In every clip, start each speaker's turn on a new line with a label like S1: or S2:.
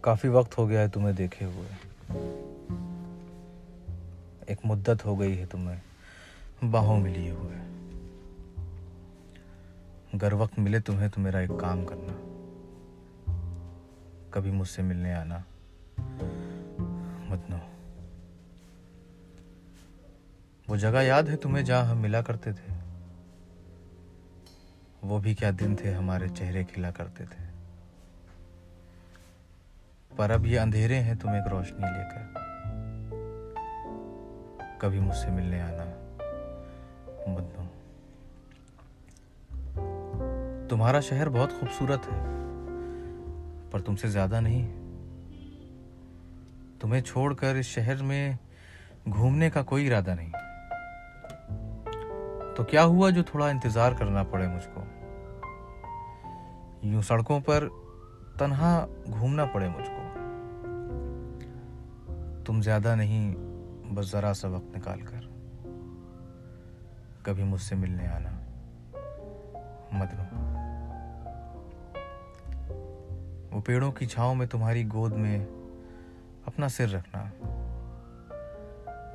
S1: کافی وقت ہو گیا ہے تمہیں دیکھے ہوئے۔ ایک مدت ہو گئی ہے تمہیں باہوں میں لیے ہوئے۔ گر وقت ملے تمہیں تو میرا ایک کام کرنا۔ کبھی مجھ سے ملنے آنا۔ مدنو وہ جگہ یاد ہے تمہیں جہاں ہم ملا کرتے تھے؟ وہ بھی کیا دن تھے ہمارے چہرے کھلا کرتے تھے۔ پر اب یہ اندھیرے ہیں تم ایک روشنی لے کر۔ کبھی مجھ سے ملنے آنا بدنو تمہارا شہر بہت خوبصورت ہے، پر تم سے زیادہ نہیں۔ تمہیں چھوڑ کر اس شہر میں گھومنے کا کوئی ارادہ نہیں۔ تو کیا ہوا جو تھوڑا انتظار کرنا پڑے مجھ کو؟ یوں سڑکوں پر تنہا گھومنا پڑے مجھ کو۔ تم زیادہ نہیں، بس ذرا سا وقت نکال کر۔ کبھی مجھ سے ملنے آنا۔ مدنو وہ پیڑوں کی چھاؤں میں تمہاری گود میں اپنا سر رکھنا۔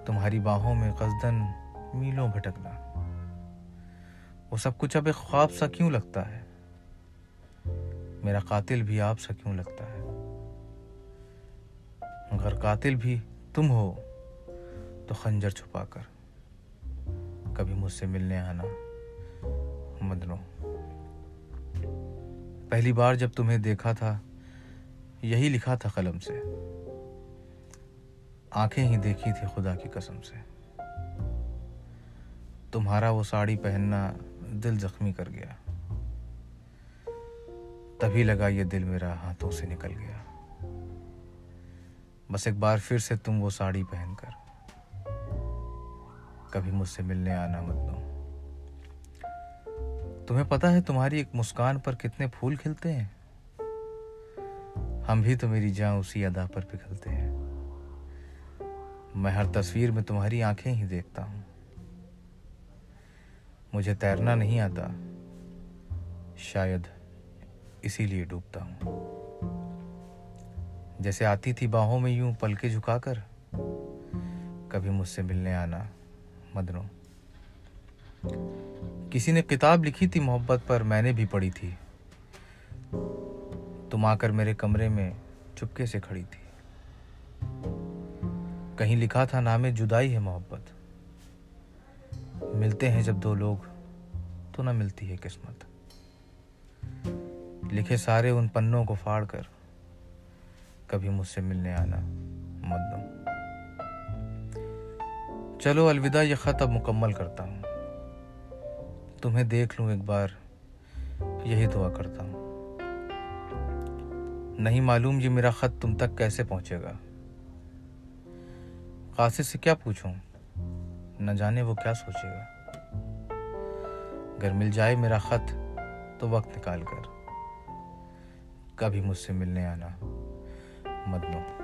S1: تمہاری باہوں میں قصدن میلوں بھٹکنا۔ وہ سب کچھ اب ایک خواب سا کیوں لگتا ہے؟ میرا قاتل بھی آپ سا کیوں لگتا ہے؟ اگر قاتل بھی تم ہو، تو خنجر چھپا کر کبھی مجھ سے ملنے آنا مدنو پہلی بار جب تمہیں دیکھا تھا، یہی لکھا تھا قلم سے۔ آنکھیں ہی دیکھی تھی خدا کی قسم سے۔ تمہارا وہ ساڑی پہننا دل زخمی کر گیا۔ تبھی لگا یہ دل میرا ہاتھوں سے نکل گیا۔ بس ایک بار پھر سے تم وہ ساڑی پہن کر۔ کبھی مجھ سے ملنے آنا مت دو۔ تمہیں پتا ہے تمہاری ایک مسکان پر کتنے پھول کھلتے ہیں؟ ہم بھی تو میری جان اسی ادا پر پگھلتے ہیں۔ میں ہر تصویر میں تمہاری آنکھیں ہی دیکھتا ہوں۔ مجھے تیرنا نہیں آتا۔ شاید اسی لیے ڈوبتا ہوں۔ جیسے آتی تھی باہوں میں یوں پل کے جھکا کر، کبھی مجھ سے ملنے آنا، مدنو۔ کسی نے کتاب لکھی تھی محبت پر، میں نے بھی پڑھی تھی۔ تم آ کر میرے کمرے میں چپکے سے کھڑی تھی۔ کہیں لکھا تھا نام جدائی ہے محبت۔ ملتے ہیں جب دو لوگ، تو نہ ملتی ہے قسمت۔ لکھے سارے ان پنوں کو پھاڑ کر کبھی مجھ سے ملنے آنا مت دو۔ چلو الوداع، یہ خط اب مکمل کرتا ہوں۔ تمہیں دیکھ لوں ایک بار، یہی دعا کرتا ہوں۔ نہیں معلوم یہ میرا خط تم تک کیسے پہنچے گا۔ قاصد سے کیا پوچھوں؟ نہ جانے وہ کیا سوچے گا۔ اگر مل جائے میرا خط تو وقت نکال کر۔ کبھی مجھ سے ملنے آنا مدنو